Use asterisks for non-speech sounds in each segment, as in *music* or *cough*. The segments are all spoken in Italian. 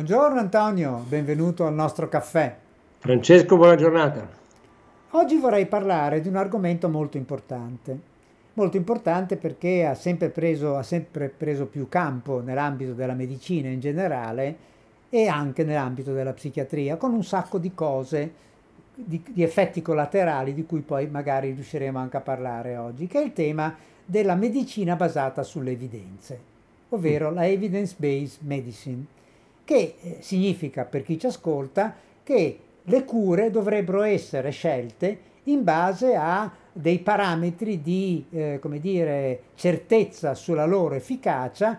Buongiorno Antonio, benvenuto al nostro caffè. Francesco, buona giornata. Oggi vorrei parlare di un argomento molto importante. Molto importante perché ha sempre preso, ha sempre preso più campo nell'ambito della medicina in generale e anche nell'ambito della psichiatria, con un sacco di cose, di, di effetti collaterali di cui poi magari riusciremo anche a parlare oggi, che è il tema della medicina basata sulle evidenze, ovvero la evidence-based medicine che eh, significa per chi ci ascolta che le cure dovrebbero essere scelte in base a dei parametri di eh, dire, certezza sulla loro efficacia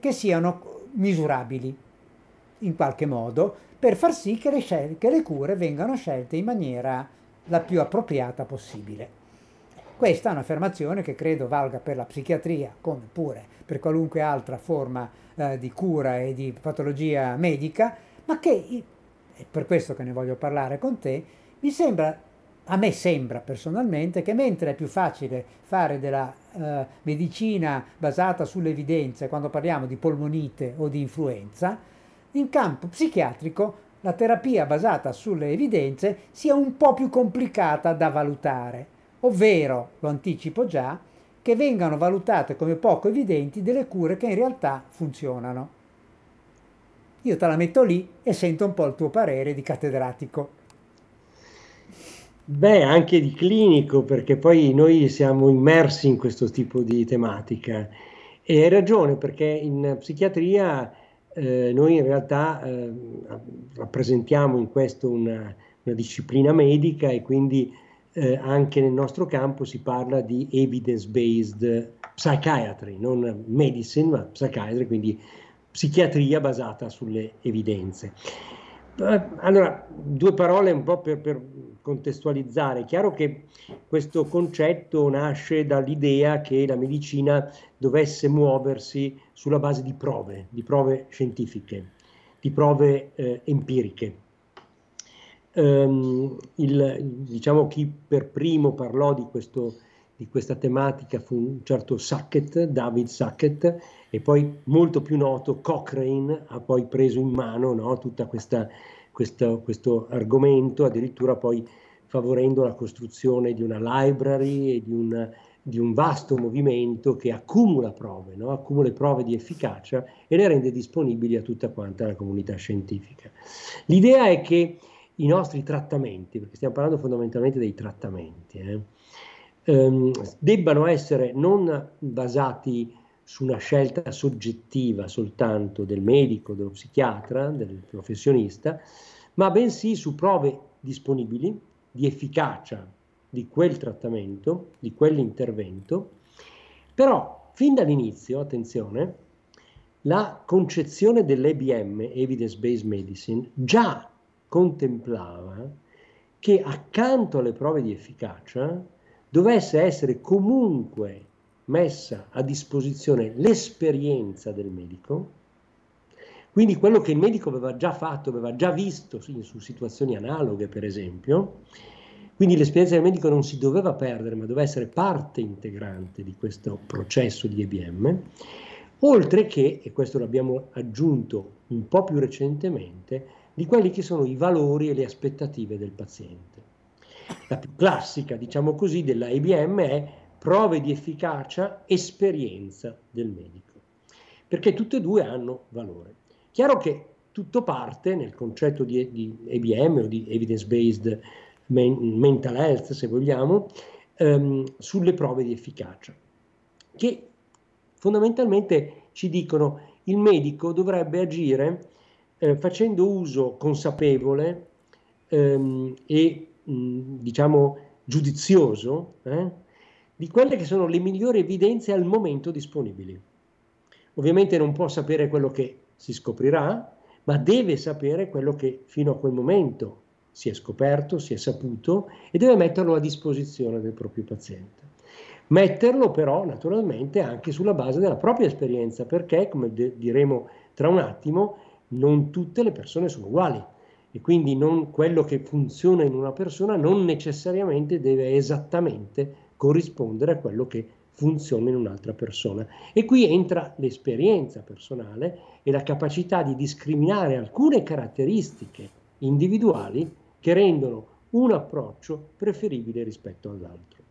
che siano misurabili in qualche modo per far sì che le, scel- che le cure vengano scelte in maniera la più appropriata possibile. Questa è un'affermazione che credo valga per la psichiatria come pure per qualunque altra forma eh, di cura e di patologia medica, ma che, è per questo che ne voglio parlare con te, mi sembra, a me sembra personalmente, che mentre è più facile fare della eh, medicina basata sulle evidenze quando parliamo di polmonite o di influenza, in campo psichiatrico la terapia basata sulle evidenze sia un po' più complicata da valutare, ovvero, lo anticipo già, che vengano valutate come poco evidenti delle cure che in realtà funzionano. Io te la metto lì e sento un po' il tuo parere di cattedratico. Beh, anche di clinico, perché poi noi siamo immersi in questo tipo di tematica. E hai ragione, perché in psichiatria eh, noi in realtà eh, rappresentiamo in questo una, una disciplina medica e quindi eh, anche nel nostro campo si parla di evidence-based psychiatry, non medicine, ma psychiatry, quindi psichiatria basata sulle evidenze. Eh, allora, due parole un po' per, per contestualizzare. È chiaro che questo concetto nasce dall'idea che la medicina dovesse muoversi sulla base di prove, di prove scientifiche, di prove eh, empiriche ehm, il, diciamo chi per primo parlò di, questo, di questa tematica fu un certo Sackett, David Sackett, e poi molto più noto Cochrane ha poi preso in mano no, tutto questo, argomento, addirittura poi favorendo la costruzione di una library e di un, di un vasto movimento che accumula prove, no? accumula prove di efficacia e le rende disponibili a tutta quanta la comunità scientifica. L'idea è che i nostri trattamenti, perché stiamo parlando fondamentalmente dei trattamenti, eh, ehm, debbano essere non basati su una scelta soggettiva soltanto del medico, dello psichiatra, del professionista, ma bensì su prove disponibili di efficacia di quel trattamento, di quell'intervento, però fin dall'inizio, attenzione, la concezione dell'EBM, Evidence Based Medicine, già contemplava che accanto alle prove di efficacia dovesse essere comunque messa a disposizione l'esperienza del medico, quindi quello che il medico aveva già fatto, aveva già visto su situazioni analoghe per esempio, Quindi l'esperienza del medico non si doveva perdere, ma doveva essere parte integrante di questo processo di EBM, oltre che, e questo l'abbiamo aggiunto un po' più recentemente, di quelli che sono i valori e le aspettative del paziente. La più classica, diciamo così, della IBM è prove di efficacia, esperienza del medico, perché tutte e due hanno valore. Chiaro che tutto parte nel concetto di, di EBM o di evidence-based mental health, se vogliamo, ehm, sulle prove di efficacia, che fondamentalmente ci dicono il medico dovrebbe agire eh, facendo uso consapevole ehm, e mh, diciamo giudizioso eh, di quelle che sono le migliori evidenze al momento disponibili. Ovviamente non può sapere quello che si scoprirà, ma deve sapere quello che fino a quel momento si è scoperto, si è saputo e deve metterlo a disposizione del proprio paziente. Metterlo però naturalmente anche sulla base della propria esperienza, perché come de- diremo tra un attimo, non tutte le persone sono uguali e quindi non, quello che funziona in una persona non necessariamente deve esattamente corrispondere a quello che funziona in un'altra persona. E qui entra l'esperienza personale e la capacità di discriminare alcune caratteristiche individuali che rendono un approccio preferibile rispetto all'altro.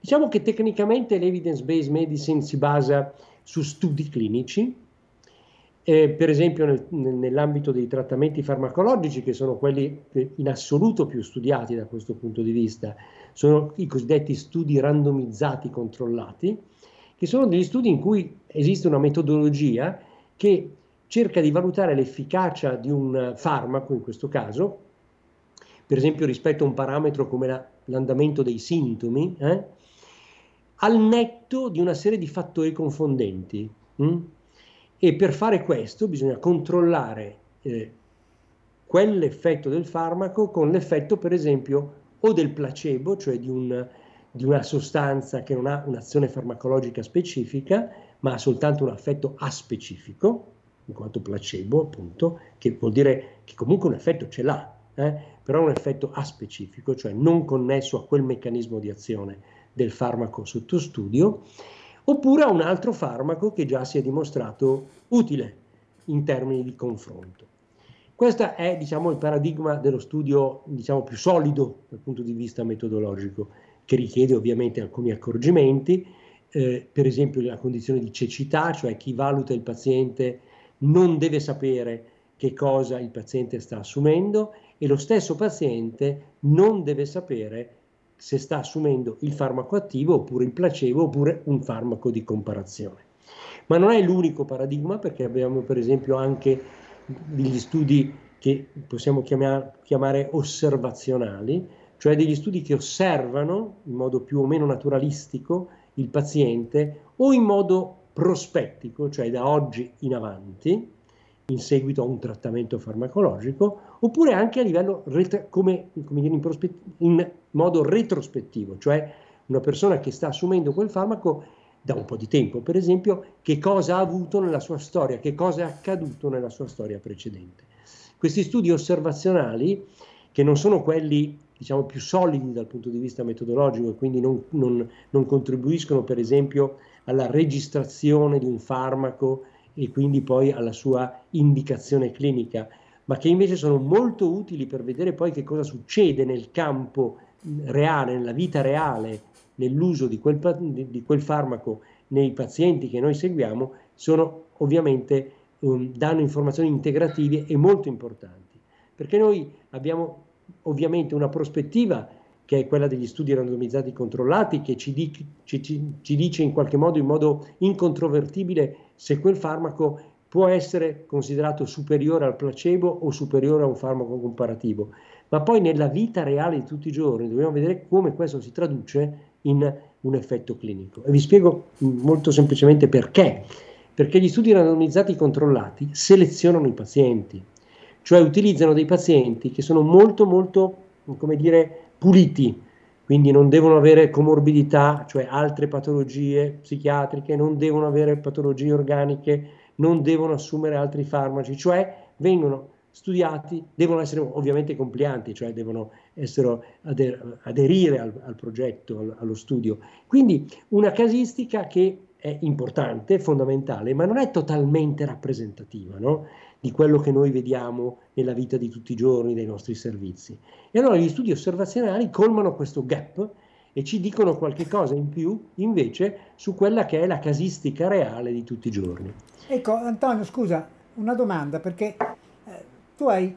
Diciamo che tecnicamente l'evidence-based medicine si basa su studi clinici, eh, per esempio nel, nell'ambito dei trattamenti farmacologici, che sono quelli in assoluto più studiati da questo punto di vista, sono i cosiddetti studi randomizzati controllati, che sono degli studi in cui esiste una metodologia che cerca di valutare l'efficacia di un farmaco, in questo caso, per esempio rispetto a un parametro come la, l'andamento dei sintomi, eh, al netto di una serie di fattori confondenti. Hm? E per fare questo bisogna controllare eh, quell'effetto del farmaco con l'effetto, per esempio, o del placebo, cioè di, un, di una sostanza che non ha un'azione farmacologica specifica, ma ha soltanto un effetto aspecifico, in quanto placebo, appunto, che vuol dire che comunque un effetto ce l'ha, eh, però un effetto aspecifico, cioè non connesso a quel meccanismo di azione del farmaco sotto studio, oppure a un altro farmaco che già si è dimostrato utile in termini di confronto. Questo è diciamo, il paradigma dello studio diciamo, più solido dal punto di vista metodologico, che richiede ovviamente alcuni accorgimenti, eh, per esempio la condizione di cecità, cioè chi valuta il paziente non deve sapere che cosa il paziente sta assumendo e lo stesso paziente non deve sapere se sta assumendo il farmaco attivo oppure il placebo oppure un farmaco di comparazione. Ma non è l'unico paradigma perché abbiamo per esempio anche degli studi che possiamo chiamare, chiamare osservazionali, cioè degli studi che osservano in modo più o meno naturalistico il paziente o in modo prospettico, cioè da oggi in avanti, in seguito a un trattamento farmacologico, oppure anche a livello ret- come, come dire, in, prospe- in modo retrospettivo, cioè una persona che sta assumendo quel farmaco da un po' di tempo, per esempio, che cosa ha avuto nella sua storia, che cosa è accaduto nella sua storia precedente. Questi studi osservazionali, che non sono quelli diciamo, più solidi dal punto di vista metodologico e quindi non, non, non contribuiscono, per esempio, alla registrazione di un farmaco e quindi poi alla sua indicazione clinica, ma che invece sono molto utili per vedere poi che cosa succede nel campo reale, nella vita reale, nell'uso di quel, di quel farmaco nei pazienti che noi seguiamo, sono ovviamente um, danno informazioni integrative e molto importanti, perché noi abbiamo ovviamente una prospettiva che è quella degli studi randomizzati controllati, che ci, di, ci, ci, ci, dice in qualche modo, in modo incontrovertibile, se quel farmaco può essere considerato superiore al placebo o superiore a un farmaco comparativo. Ma poi nella vita reale di tutti i giorni dobbiamo vedere come questo si traduce in un effetto clinico. E vi spiego molto semplicemente perché. Perché gli studi randomizzati controllati selezionano i pazienti, cioè utilizzano dei pazienti che sono molto molto, come dire, puliti, quindi non devono avere comorbidità, cioè altre patologie psichiatriche, non devono avere patologie organiche, non devono assumere altri farmaci, cioè vengono studiati, devono essere ovviamente complianti, cioè devono essero ader- aderire al, al progetto, al, allo studio. Quindi una casistica che è importante, fondamentale, ma non è totalmente rappresentativa no? Di quello che noi vediamo nella vita di tutti i giorni dei nostri servizi. E allora gli studi osservazionali colmano questo gap e ci dicono qualche cosa in più invece su quella che è la casistica reale di tutti i giorni. Ecco, Antonio, scusa, una domanda, perché eh, tu hai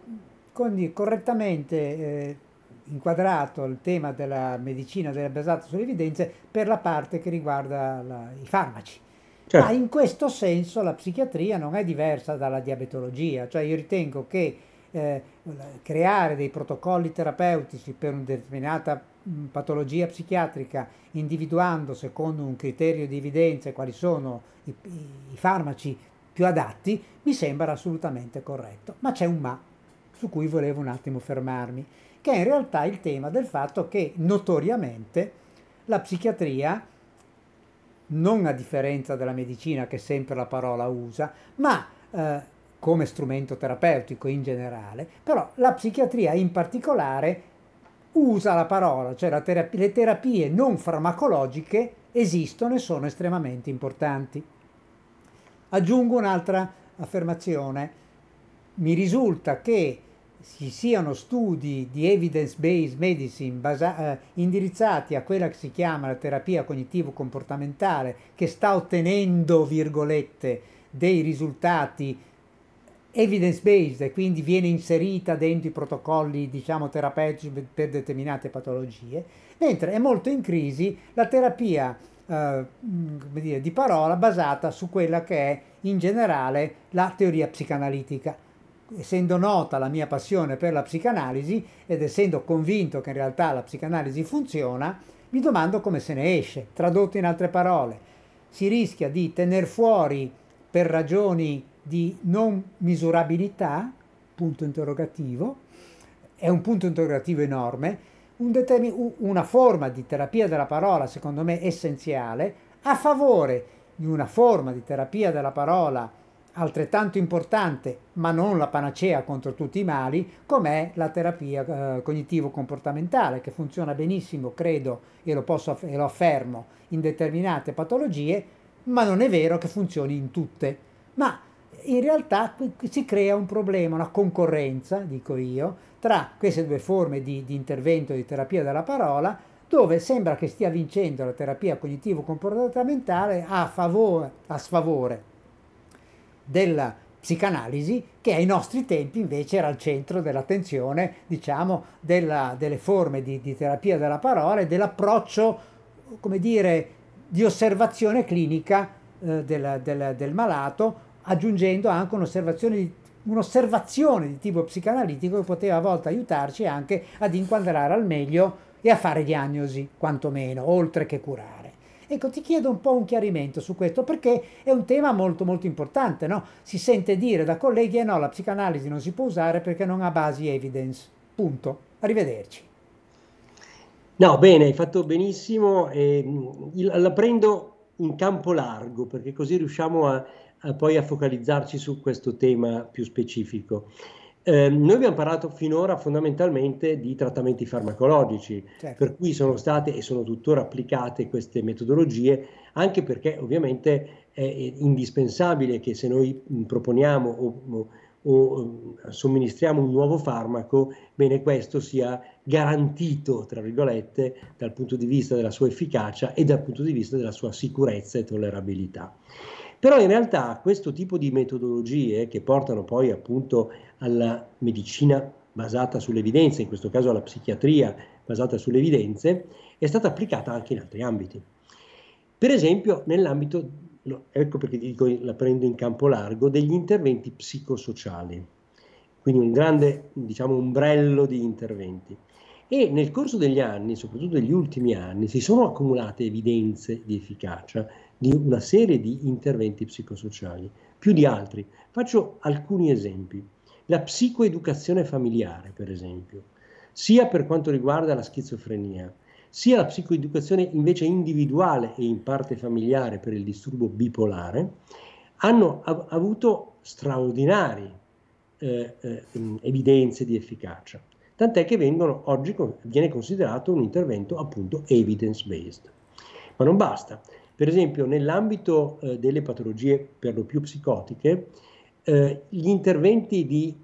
correttamente eh, inquadrato il tema della medicina basata sulle evidenze per la parte che riguarda la, i farmaci. Certo. Ma in questo senso la psichiatria non è diversa dalla diabetologia, cioè io ritengo che eh, creare dei protocolli terapeutici per una determinata mh, patologia psichiatrica, individuando secondo un criterio di evidenza quali sono i, i farmaci più adatti, mi sembra assolutamente corretto. Ma c'è un ma su cui volevo un attimo fermarmi che è in realtà il tema del fatto che notoriamente la psichiatria, non a differenza della medicina che sempre la parola usa, ma eh, come strumento terapeutico in generale, però la psichiatria in particolare usa la parola, cioè terapia, le terapie non farmacologiche esistono e sono estremamente importanti. Aggiungo un'altra affermazione. Mi risulta che ci siano studi di evidence-based medicine basa- eh, indirizzati a quella che si chiama la terapia cognitivo-comportamentale, che sta ottenendo, virgolette, dei risultati evidence-based e quindi viene inserita dentro i protocolli, diciamo, terapeutici per determinate patologie, mentre è molto in crisi la terapia eh, dire, di parola basata su quella che è in generale la teoria psicanalitica essendo nota la mia passione per la psicanalisi ed essendo convinto che in realtà la psicanalisi funziona, mi domando come se ne esce. Tradotto in altre parole, si rischia di tener fuori per ragioni di non misurabilità, punto interrogativo, è un punto interrogativo enorme, un determin- una forma di terapia della parola, secondo me essenziale, a favore di una forma di terapia della parola altrettanto importante, ma non la panacea contro tutti i mali, com'è la terapia eh, cognitivo-comportamentale, che funziona benissimo, credo, e lo, posso, e lo affermo, in determinate patologie, ma non è vero che funzioni in tutte. Ma in realtà si crea un problema, una concorrenza, dico io, tra queste due forme di, di intervento di terapia della parola, dove sembra che stia vincendo la terapia cognitivo-comportamentale a, favore, a sfavore della psicanalisi che ai nostri tempi invece era al centro dell'attenzione, diciamo, della, delle forme di, di, terapia della parola e dell'approccio, come dire, di osservazione clinica eh, del, del, del, malato, aggiungendo anche un'osservazione di, un'osservazione di tipo psicanalitico che poteva a volte aiutarci anche ad inquadrare al meglio e a fare diagnosi, quantomeno, oltre che curare. Ecco, ti chiedo un po' un chiarimento su questo perché è un tema molto molto importante, no? Si sente dire da colleghi e eh no, la psicanalisi non si può usare perché non ha basi evidence. Punto. Arrivederci. No, bene, hai fatto benissimo. Eh, la prendo in campo largo perché così riusciamo a, a poi a focalizzarci su questo tema più specifico. Eh, noi abbiamo parlato finora fondamentalmente di trattamenti farmacologici, certo. per cui sono state e sono tuttora applicate queste metodologie, anche perché ovviamente è indispensabile che se noi proponiamo o, o, o somministriamo un nuovo farmaco, bene questo sia garantito, tra virgolette, dal punto di vista della sua efficacia e dal punto di vista della sua sicurezza e tollerabilità. Però in realtà questo tipo di metodologie che portano poi appunto alla medicina basata sulle evidenze, in questo caso alla psichiatria basata sulle evidenze, è stata applicata anche in altri ambiti. Per esempio nell'ambito, ecco perché dico la prendo in campo largo, degli interventi psicosociali, quindi un grande diciamo, ombrello di interventi. E nel corso degli anni, soprattutto negli ultimi anni, si sono accumulate evidenze di efficacia di una serie di interventi psicosociali, più di altri. Faccio alcuni esempi. La psicoeducazione familiare, per esempio, sia per quanto riguarda la schizofrenia, sia la psicoeducazione invece individuale e in parte familiare per il disturbo bipolare, hanno av- avuto straordinarie eh, eh, evidenze di efficacia. tant'è che vengono, oggi viene considerato un intervento appunto evidence-based. Ma non basta. Per esempio, nell'ambito eh, delle patologie per lo più psicotiche, eh, gli interventi di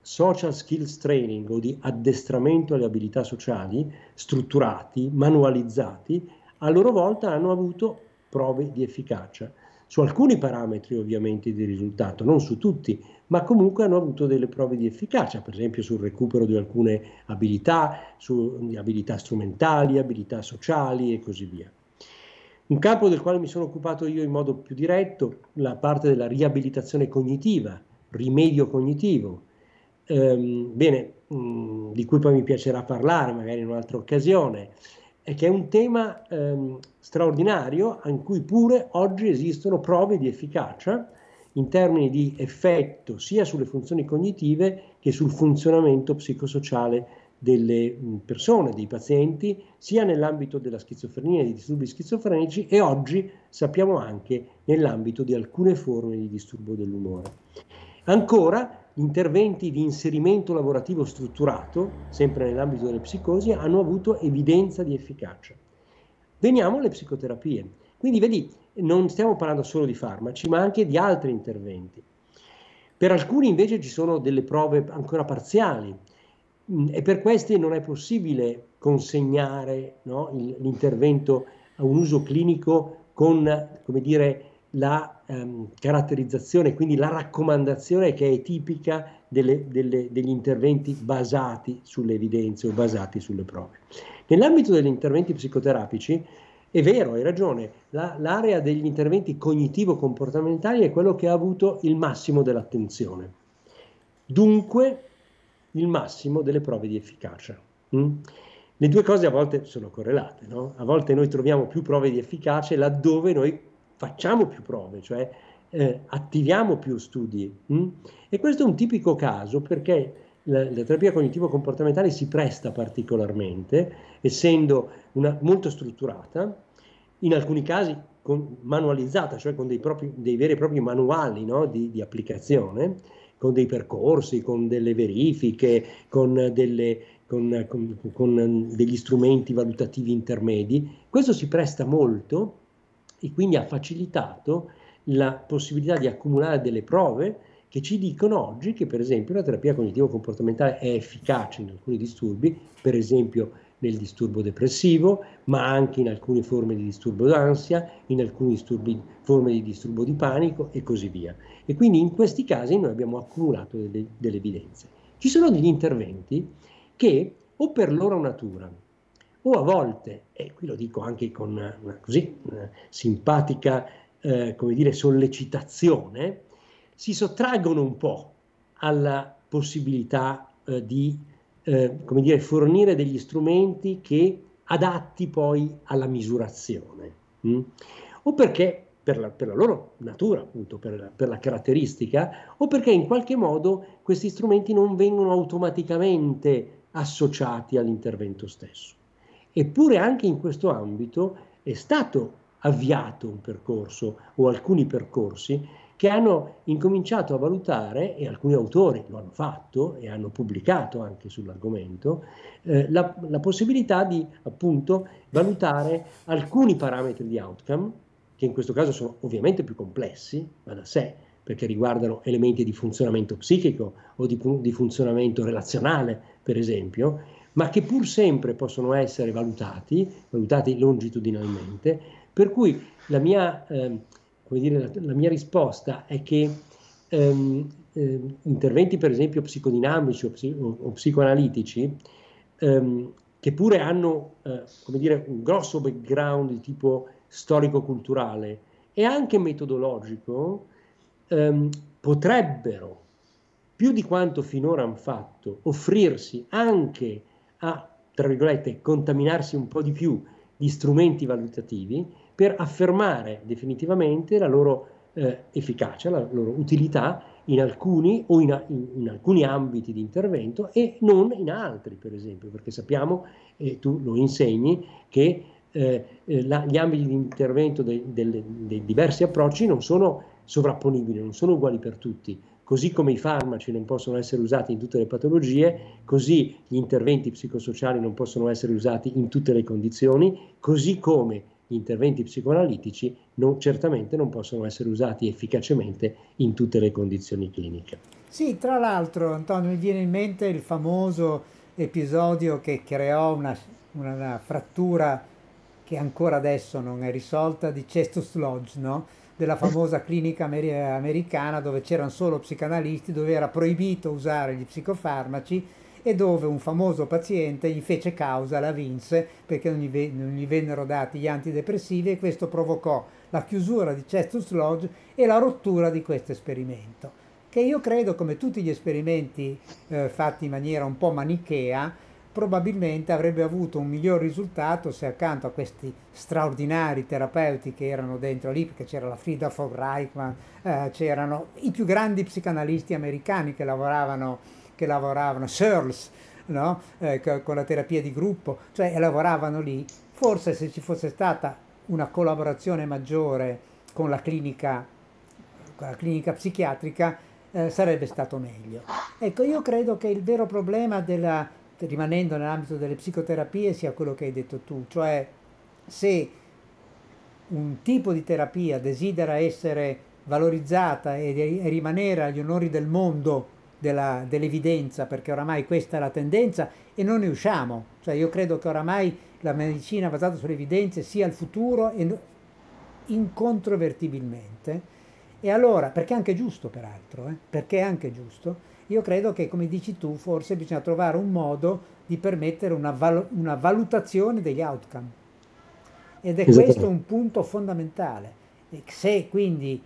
social skills training o di addestramento alle abilità sociali, strutturati, manualizzati, a loro volta hanno avuto prove di efficacia. Su alcuni parametri ovviamente di risultato, non su tutti, ma comunque hanno avuto delle prove di efficacia, per esempio sul recupero di alcune abilità, su abilità strumentali, abilità sociali e così via. Un campo del quale mi sono occupato io in modo più diretto, la parte della riabilitazione cognitiva, rimedio cognitivo. Ehm, bene, mh, mm, di cui poi mi piacerà parlare magari in un'altra occasione, è che è un tema ehm, straordinario in cui pure oggi esistono prove di efficacia in termini di effetto sia sulle funzioni cognitive che sul funzionamento psicosociale delle persone, dei pazienti, sia nell'ambito della schizofrenia, dei disturbi schizofrenici e oggi sappiamo anche nell'ambito di alcune forme di disturbo dell'umore. Ancora, interventi di inserimento lavorativo strutturato, sempre nell'ambito delle psicosi, hanno avuto evidenza di efficacia. Veniamo alle psicoterapie. Quindi vedi, non stiamo parlando solo di farmaci, ma anche di altri interventi. Per alcuni invece ci sono delle prove ancora parziali e per questi non è possibile consegnare no, l'intervento a un uso clinico con, come dire, la ehm, caratterizzazione, quindi la raccomandazione che è tipica delle, delle, degli interventi basati sulle evidenze o basati sulle prove. Nell'ambito degli interventi psicoterapici, è vero, hai ragione, la, l'area degli interventi cognitivo-comportamentali è quello che ha avuto il massimo dell'attenzione, dunque il massimo delle prove di efficacia. Mm? Le due cose a volte sono correlate, no? a volte noi troviamo più prove di efficacia laddove noi facciamo più prove, cioè eh, attiviamo più studi. Hm? E questo è un tipico caso perché la, la terapia cognitivo-comportamentale si presta particolarmente, essendo una, molto strutturata, in alcuni casi con, manualizzata, cioè con dei, propri, dei, veri e propri manuali no? di, di applicazione, con dei percorsi, con delle verifiche, con, delle, con, con, con, degli strumenti valutativi intermedi. Questo si presta molto e quindi ha facilitato la possibilità di accumulare delle prove che ci dicono oggi che per esempio la terapia cognitivo-comportamentale è efficace in alcuni disturbi, per esempio nel disturbo depressivo, ma anche in alcune forme di disturbo d'ansia, in alcune disturbi, forme di disturbo di panico e così via. E quindi in questi casi noi abbiamo accumulato delle, delle evidenze. Ci sono degli interventi che o per loro natura o a volte, e qui lo dico anche con una così una simpatica eh, come dire, sollecitazione, si sottraggono un po' alla possibilità eh, di eh, come dire, fornire degli strumenti che adatti poi alla misurazione. Mh? O perché per la, per la, loro natura, appunto, per la, per la, caratteristica, o perché in qualche modo questi strumenti non vengono automaticamente associati all'intervento stesso. Eppure anche in questo ambito è stato avviato un percorso o alcuni percorsi che hanno incominciato a valutare, e alcuni autori lo hanno fatto e hanno pubblicato anche sull'argomento, eh, la, la, possibilità di appunto valutare alcuni parametri di outcome, che in questo caso sono ovviamente più complessi, va da sé, perché riguardano elementi di funzionamento psichico o di, di funzionamento relazionale, per esempio, ma che pur sempre possono essere valutati, valutati longitudinalmente, per cui la mia, eh, dire, la, la mia risposta è che ehm, eh, interventi per esempio psicodinamici o, psi, o, o psicoanalitici, ehm, che pure hanno eh, come dire, un grosso background di tipo storico-culturale e anche metodologico, ehm, potrebbero, più di quanto finora hanno fatto, offrirsi anche a, tra virgolette, contaminarsi un po' di più di strumenti valutativi per affermare definitivamente la loro eh, efficacia, la loro utilità in alcuni o in, in, in, alcuni ambiti di intervento e non in altri, per esempio, perché sappiamo, e tu lo insegni, che eh, eh la, gli ambiti di intervento dei diversi approcci non sono sovrapponibili, non sono uguali per tutti, così come i farmaci non possono essere usati in tutte le patologie, così gli interventi psicosociali non possono essere usati in tutte le condizioni, così come gli interventi psicoanalitici non, certamente non possono essere usati efficacemente in tutte le condizioni cliniche. Sì, tra l'altro, Antonio, mi viene in mente il famoso episodio che creò una, una, una frattura che ancora adesso non è risolta di Cestus Lodge, no? della famosa *laughs* clinica amer- americana dove c'erano solo psicanalisti, dove era proibito usare gli psicofarmaci e dove un famoso paziente gli fece causa, la vinse perché non gli, ve- non gli vennero dati gli antidepressivi e questo provocò la chiusura di Cestus Lodge e la rottura di questo esperimento, che io credo come tutti gli esperimenti eh, fatti in maniera un po' manichea, probabilmente avrebbe avuto un miglior risultato se accanto a questi straordinari terapeuti che erano dentro lì, perché c'era la Frida von Reichmann, eh, c'erano i più grandi psicanalisti americani che lavoravano, che lavoravano Searles, no? eh, con la terapia di gruppo, cioè lavoravano lì. Forse se ci fosse stata una collaborazione maggiore con la clinica, con la clinica psichiatrica, eh, sarebbe stato meglio. Ecco, io credo che il vero problema della rimanendo nell'ambito delle psicoterapie, sia quello che hai detto tu, cioè se un tipo di terapia desidera essere valorizzata e, rimanere agli onori del mondo della, dell'evidenza, perché oramai questa è la tendenza e non ne usciamo. Cioè io credo che oramai la medicina basata sulle evidenze sia il futuro e incontrovertibilmente. E allora, perché è anche giusto peraltro, eh? perché è anche giusto, io credo che, come dici tu, forse bisogna trovare un modo di permettere una, val- una valutazione degli outcome. Ed è questo un punto fondamentale. Se quindi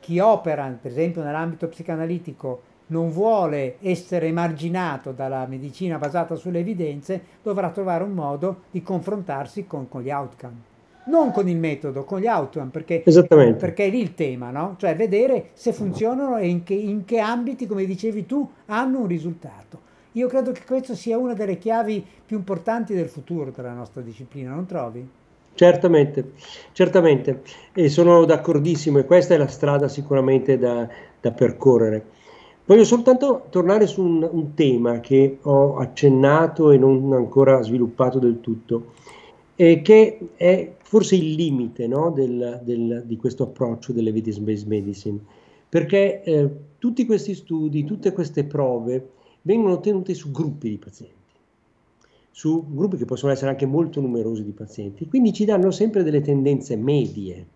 chi opera, per esempio nell'ambito psicanalitico, non vuole essere emarginato dalla medicina basata sulle evidenze, dovrà trovare un modo di confrontarsi con, con gli outcome non con il metodo, con gli outcome, perché, perché è lì il tema, no? Cioè vedere se funzionano e in che, in che ambiti, come dicevi tu, hanno un risultato. Io credo che questa sia una delle chiavi più importanti del futuro della nostra disciplina, non trovi? Certamente, certamente, e sono d'accordissimo e questa è la strada sicuramente da, da percorrere. Voglio soltanto tornare su un, un, tema che ho accennato e non ancora sviluppato del tutto, e che è forse il limite no, del, del, di questo approccio dell'evidence-based medicine, perché eh, tutti questi studi, tutte queste prove vengono ottenute su gruppi di pazienti, su gruppi che possono essere anche molto numerosi di pazienti, quindi ci danno sempre delle tendenze medie.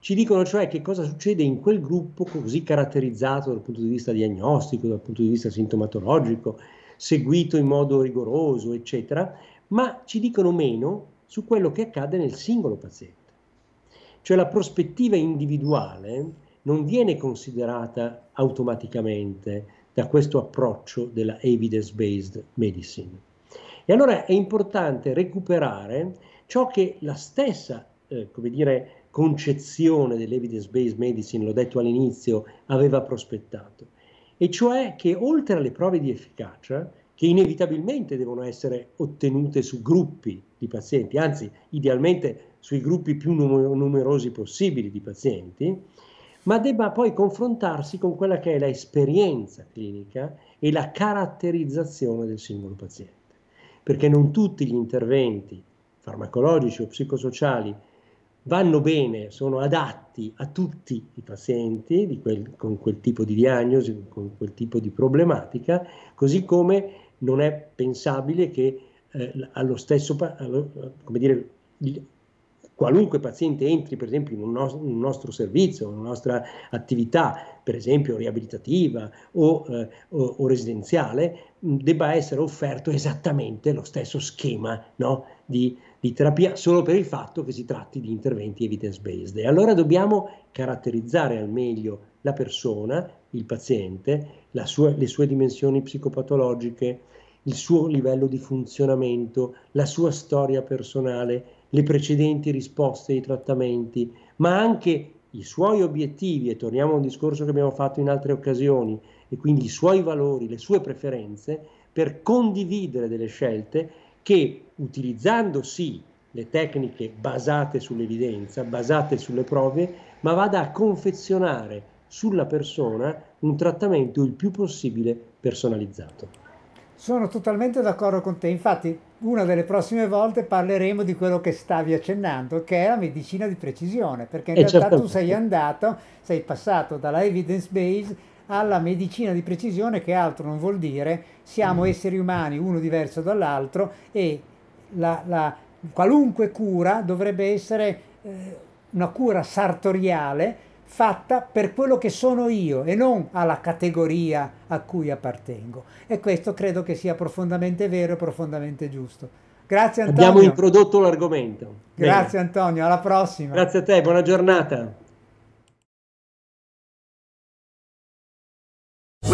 Ci dicono cioè che cosa succede in quel gruppo così caratterizzato dal punto di vista diagnostico, dal punto di vista sintomatologico, seguito in modo rigoroso, eccetera, ma ci dicono meno su quello che accade nel singolo paziente. Cioè la prospettiva individuale non viene considerata automaticamente da questo approccio della evidence-based medicine. E allora è importante recuperare ciò che la stessa, eh, come dire, concezione dell'evidence-based medicine, l'ho detto all'inizio, aveva prospettato, e cioè che oltre alle prove di efficacia, che inevitabilmente devono essere ottenute su gruppi di pazienti, anzi idealmente sui gruppi più numerosi possibili di pazienti, ma debba poi confrontarsi con quella che è l'esperienza clinica e la caratterizzazione del singolo paziente. Perché non tutti gli interventi farmacologici o psicosociali vanno bene, sono adatti a tutti i pazienti quel, con quel tipo di diagnosi, con quel tipo di problematica, così come non è pensabile che eh, allo stesso, allo, come dire, il, qualunque paziente entri per esempio in un, nostro, un nostro servizio, una nostra attività, per esempio riabilitativa o, eh, o, o residenziale, debba essere offerto esattamente lo stesso schema no, di, di, terapia solo per il fatto che si tratti di interventi evidence-based. E allora dobbiamo caratterizzare al meglio la persona, il paziente, sua, le sue dimensioni psicopatologiche, il suo livello di funzionamento, la sua storia personale, le precedenti risposte ai trattamenti, ma anche i suoi obiettivi, e torniamo a un discorso che abbiamo fatto in altre occasioni, e quindi i suoi valori, le sue preferenze, per condividere delle scelte che, utilizzando sì le tecniche basate sull'evidenza, basate sulle prove, ma vada a confezionare sulla persona un trattamento il più possibile personalizzato. Sono totalmente d'accordo con te, infatti una delle prossime volte parleremo di quello che stavi accennando, che è la medicina di precisione, perché in Eh, realtà certamente. tu sei andato, sei passato dalla evidence base alla medicina di precisione, che altro non vuol dire siamo esseri umani, uno diverso dall'altro e la, la- qualunque cura dovrebbe essere eh, una cura sartoriale fatta per quello che sono io e non alla categoria a cui appartengo. E questo credo che sia profondamente vero e profondamente giusto. Grazie Antonio. Abbiamo introdotto l'argomento. Bene. Grazie Antonio, alla prossima. Grazie a te, buona giornata.